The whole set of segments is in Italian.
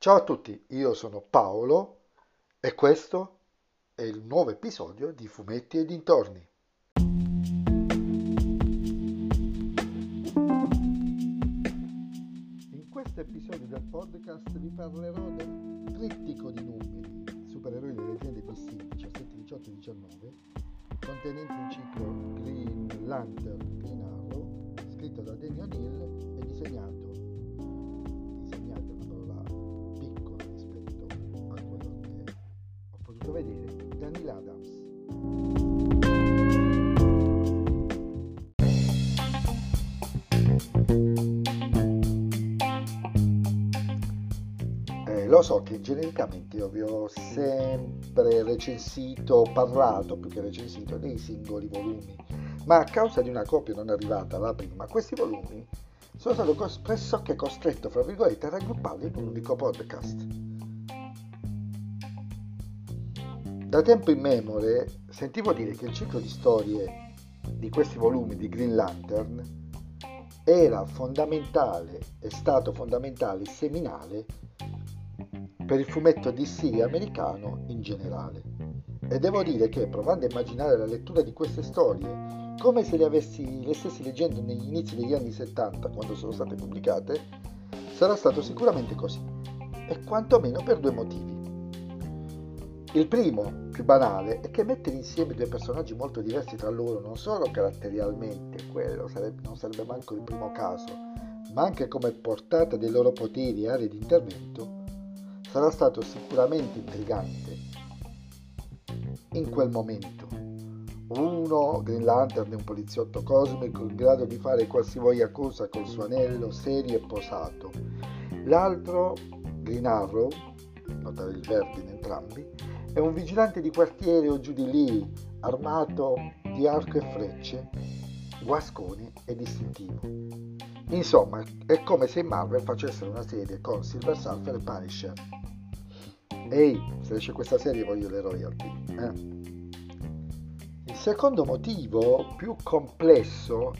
Ciao a tutti, io sono Paolo e questo è il nuovo episodio di Fumetti e dintorni. In questo episodio del podcast vi parlerò del trittico di numeri, supereroi delle leggende DC 17, 18 e 19, contenente il ciclo Green Lantern Green vedere da Neil Adams. Eh, lo so che genericamente io vi ho sempre recensito, parlato più che recensito dei singoli volumi, ma a causa di una copia non arrivata alla prima, questi volumi sono stato pressoché costretto, fra virgolette, a raggrupparli in un unico podcast. Da tempo in memore sentivo dire che il ciclo di storie di questi volumi di Green Lantern era fondamentale, è stato fondamentale seminale per il fumetto DC americano in generale. E devo dire che provando a immaginare la lettura di queste storie come se le, avessi, le stessi leggendo negli inizi degli anni 70 quando sono state pubblicate, sarà stato sicuramente così, e quantomeno per due motivi. Il primo, più banale, è che mettere insieme due personaggi molto diversi tra loro, non solo caratterialmente, quello sarebbe, non sarebbe manco il primo caso, ma anche come portata dei loro poteri e aree di intervento, sarà stato sicuramente intrigante in quel momento. Uno, Green Lantern è un poliziotto cosmico in grado di fare qualsivoglia cosa col suo anello serio e posato. L'altro, Green Arrow, notare il verde in entrambi, è un vigilante di quartiere o giù di lì, armato di arco e frecce, guascone e distintivo. Insomma, è come se Marvel facessero una serie con Silver Surfer e Punisher. Ehi, se esce questa serie voglio le royalty. Eh? Il secondo motivo, più complesso,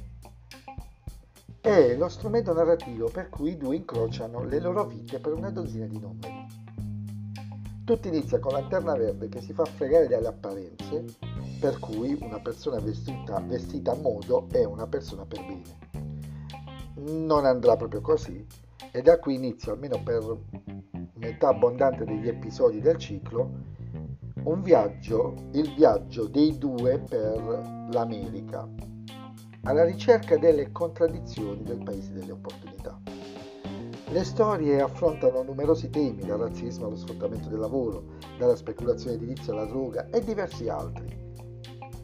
è lo strumento narrativo per cui i due incrociano le loro vite per una dozzina di numeri. Tutto inizia con Lanterna Verde che si fa fregare dalle apparenze, per cui una persona vestita, vestita a modo è una persona per bene. Non andrà proprio così e da qui inizia, almeno per metà abbondante degli episodi del ciclo, un viaggio, il viaggio dei due per l'America, alla ricerca delle contraddizioni del paese delle opportunità. Le storie affrontano numerosi temi, dal razzismo allo sfruttamento del lavoro, dalla speculazione edilizia alla droga e diversi altri,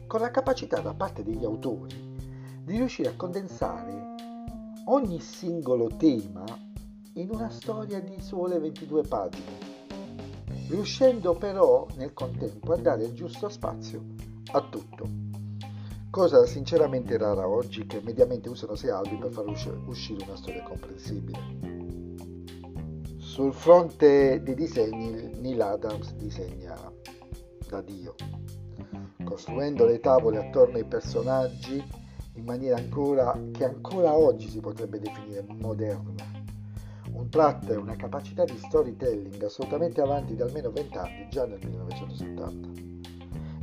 con la capacità da parte degli autori di riuscire a condensare ogni singolo tema in una storia di sole 22 pagine, riuscendo però nel contempo a dare il giusto spazio a tutto. Cosa sinceramente rara oggi che mediamente usano 6 albi per far uscire una storia comprensibile. Sul fronte dei disegni Neil Adams disegna da Dio, costruendo le tavole attorno ai personaggi in maniera ancora, che ancora oggi si potrebbe definire moderna. Un tratto e una capacità di storytelling assolutamente avanti di almeno 20 anni, già nel 1970.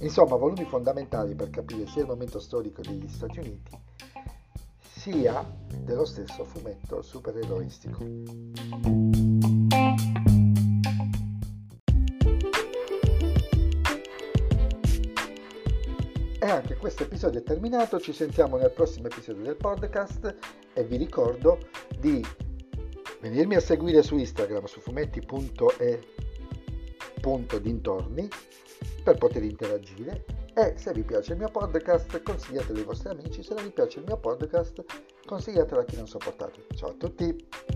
Insomma, volumi fondamentali per capire sia il momento storico degli Stati Uniti, sia dello stesso fumetto supereroistico. E anche questo episodio è terminato, ci sentiamo nel prossimo episodio del podcast e vi ricordo di venirmi a seguire su Instagram su fumetti.e.dintorni per poter interagire e se vi piace il mio podcast consigliatelo ai vostri amici, se non vi piace il mio podcast consigliatelo a chi non sopportate. Ciao a tutti!